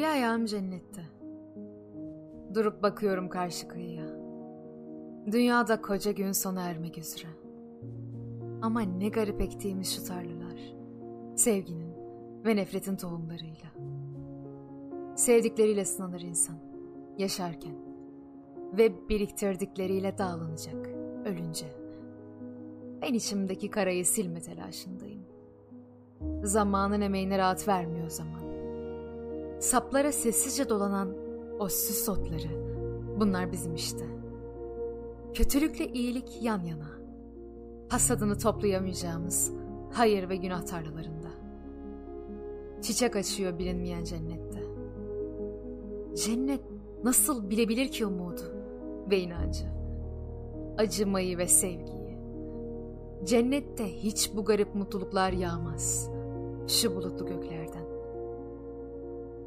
Bir ayağım cennette. Durup bakıyorum karşı kıyıya. Dünyada koca gün sona ermek üzere. Ama ne garip ektiğimiz şu tarlalar. Sevginin ve nefretin tohumlarıyla. Sevdikleriyle sınanır insan. Yaşarken. Ve biriktirdikleriyle dağlanacak. Ölünce. Ben içimdeki karayı silme telaşındayım. Zamanın emeğine rahat vermiyor zaman. Saplara sessizce dolanan o süs otları. Bunlar bizim işte. Kötülükle iyilik yan yana. Hasadını toplayamayacağımız hayır ve günah tarlalarında. Çiçek açıyor bilinmeyen cennette. Cennet nasıl bilebilir ki umudu ve inancı? Acımayı ve sevgiyi. Cennette hiç bu garip mutluluklar yağmaz. Şu bulutlu göklerden.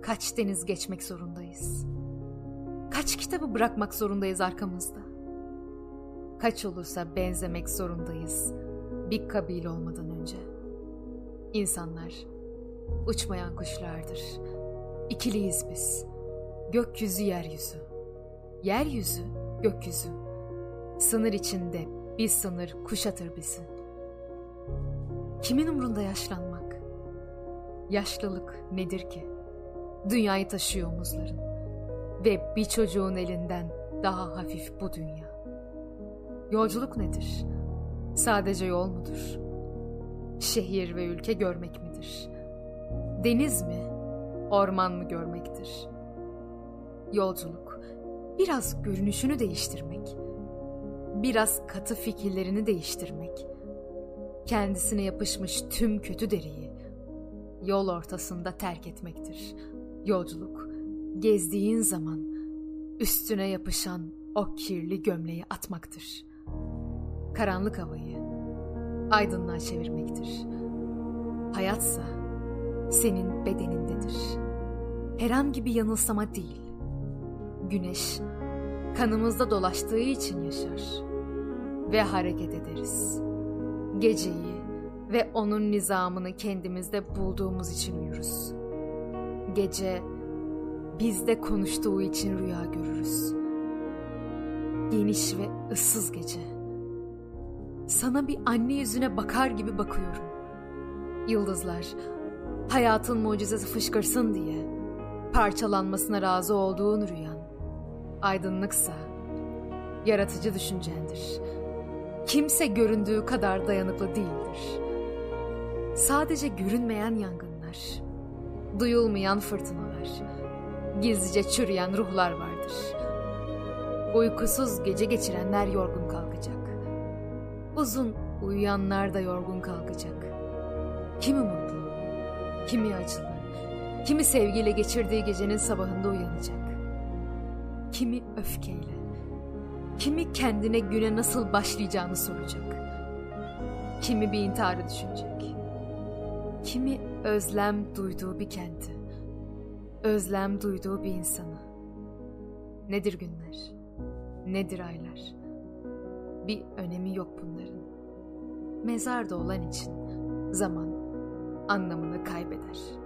Kaç deniz geçmek zorundayız. Kaç kitabı bırakmak zorundayız arkamızda. Kaç olursa benzemek zorundayız bir kabile olmadan önce. İnsanlar uçmayan kuşlardır. İkiliyiz biz. Gökyüzü yeryüzü. Yeryüzü gökyüzü. Sınır içinde bir sınır kuşatır bizi. Kimin umrunda yaşlanmak? Yaşlılık nedir ki? Dünyayı taşıyor omuzların. Ve bir çocuğun elinden daha hafif bu dünya. Yolculuk nedir? Sadece yol mudur? Şehir ve ülke görmek midir? Deniz mi? Orman mı görmektir? Yolculuk biraz görünüşünü değiştirmek. Biraz katı fikirlerini değiştirmek. Kendisine yapışmış tüm kötü deriyi yol ortasında terk etmektir. Yolculuk gezdiğin zaman üstüne yapışan o kirli gömleği atmaktır. Karanlık havayı aydınlığa çevirmektir. Hayatsa senin bedenindedir. Herhangi bir yanılsama değil. Güneş kanımızda dolaştığı için yaşar ve hareket ederiz. Geceyi ve onun nizamını kendimizde bulduğumuz için uyuruz. Gece bizde konuştuğu için rüya görürüz. Geniş ve ıssız gece. Sana bir anne yüzüne bakar gibi bakıyorum. Yıldızlar hayatın mucizesi fışkırsın diye parçalanmasına razı olduğun rüyan. Aydınlıksa yaratıcı düşüncendir. Kimse göründüğü kadar dayanıklı değildir. Sadece görünmeyen yangınlar, duyulmayan fırtınalar, gizlice çürüyen ruhlar vardır. Uykusuz gece geçirenler yorgun kalkacak. Uzun uyuyanlar da yorgun kalkacak. Kimi mutlu, kimi acılı, kimi sevgiyle geçirdiği gecenin sabahında uyanacak. Kimi öfkeyle, kimi kendine güne nasıl başlayacağını soracak. Kimi bir intiharı düşünecek. Kimi özlem duyduğu bir kenti, özlem duyduğu bir insanı. Nedir günler? Nedir aylar? Bir önemi yok bunların. Mezarda olan için zaman anlamını kaybeder.''